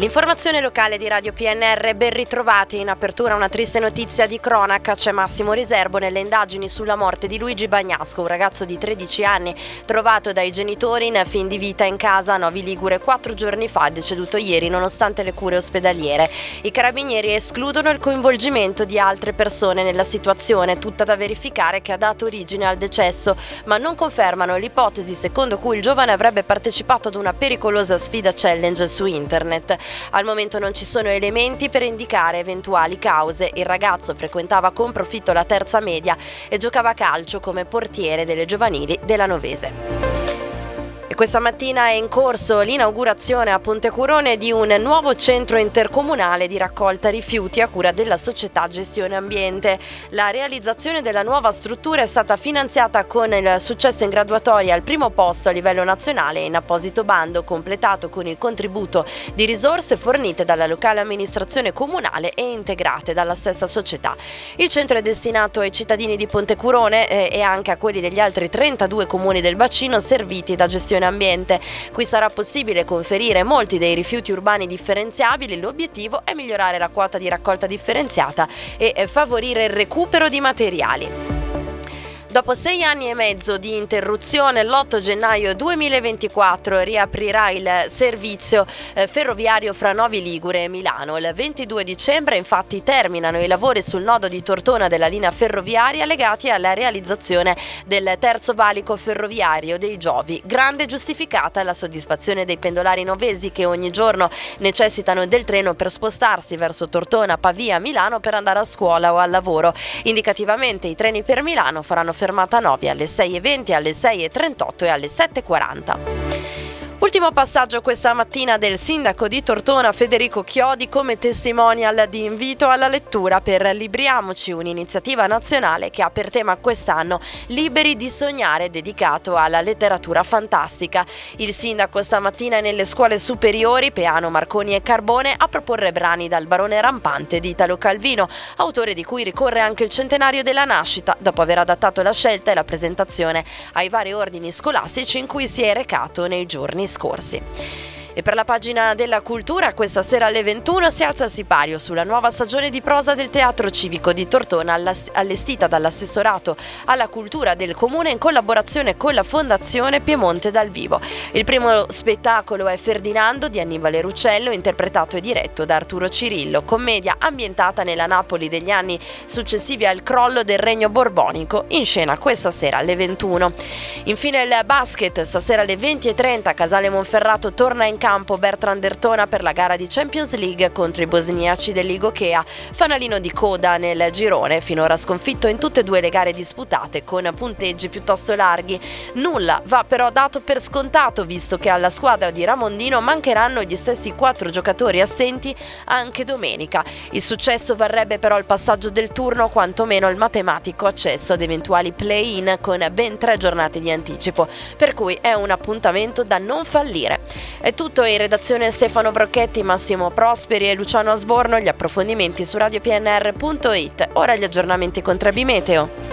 L'informazione locale di Radio PNR, ben ritrovati. In apertura una triste notizia di cronaca. C'è massimo riservo nelle indagini sulla morte di Luigi Bagnasco, un ragazzo di 13 anni trovato dai genitori in fin di vita in casa a Novi Ligure quattro giorni fa, deceduto ieri nonostante le cure ospedaliere. I carabinieri escludono il coinvolgimento di altre persone nella situazione, tutta da verificare che ha dato origine al decesso, ma non confermano l'ipotesi secondo cui il giovane avrebbe partecipato ad una pericolosa sfida challenge su internet. Al momento non ci sono elementi per indicare eventuali cause. Il ragazzo frequentava con profitto la terza media e giocava a calcio come portiere delle giovanili della Novese. Questa mattina è in corso l'inaugurazione a Pontecurone di un nuovo centro intercomunale di raccolta rifiuti a cura della società Gestione Ambiente. La realizzazione della nuova struttura è stata finanziata con il successo in graduatoria al primo posto a livello nazionale in apposito bando completato con il contributo di risorse fornite dalla locale amministrazione comunale e integrate dalla stessa società. Il centro è destinato ai cittadini di Pontecurone eh, e anche a quelli degli altri 32 comuni del bacino serviti da gestione ambiente. Qui sarà possibile conferire molti dei rifiuti urbani differenziabili. L'obiettivo è migliorare la quota di raccolta differenziata e eh, favorire il recupero di materiali. Dopo sei anni e mezzo di interruzione, l'8 gennaio 2024 riaprirà il servizio eh, ferroviario fra Novi Ligure e Milano. Il 22 dicembre infatti terminano i lavori sul nodo di Tortona della linea ferroviaria legati alla realizzazione del terzo valico ferroviario dei Giovi. Grande giustificata la soddisfazione dei pendolari novesi che ogni giorno necessitano del treno per spostarsi verso Tortona, Pavia, Milano per andare a scuola o al lavoro. Indicativamente i treni per Milano faranno fermata Novi alle 6.20, alle 6.38 e alle 7.40. Ultimo passaggio questa mattina del sindaco di Tortona Federico Chiodi come testimonial di invito alla lettura per Libriamoci, un'iniziativa nazionale che ha per tema quest'anno Liberi di sognare dedicato alla letteratura fantastica. Il sindaco stamattina è nelle scuole superiori Peano, Marconi e Carbone a proporre brani dal barone rampante di Italo Calvino, autore di cui ricorre anche il centenario della nascita, dopo aver adattato la scelta e la presentazione ai vari ordini scolastici in cui si è recato nei giorni scorsi. E per la pagina della cultura, questa sera alle 21 si alza il sipario sulla nuova stagione di prosa del Teatro Civico di Tortona, allestita dall'assessorato alla cultura del comune in collaborazione con la Fondazione Piemonte dal Vivo. Il primo spettacolo è Ferdinando di Annibale Ruccello, interpretato e diretto da Arturo Cirillo, commedia ambientata nella Napoli degli anni successivi al crollo del regno borbonico, in scena questa sera alle 21. Infine il basket, stasera alle 20.30 Casale Monferrato torna in campo campo Bertrand Ertona per la gara di Champions League contro i bosniaci dell'Igokea, fanalino di coda nel girone, finora sconfitto in tutte e due le gare disputate con punteggi piuttosto larghi. Nulla va però dato per scontato visto che alla squadra di Ramondino mancheranno gli stessi quattro giocatori assenti anche domenica. Il successo varrebbe però il passaggio del turno, quantomeno il matematico accesso ad eventuali play-in con ben tre giornate di anticipo, per cui è un appuntamento da non fallire. È tutto tutto in redazione Stefano Brocchetti, Massimo Prosperi e Luciano Asborno, gli approfondimenti su radiopnr.it. Ora gli aggiornamenti con Trebi Meteo.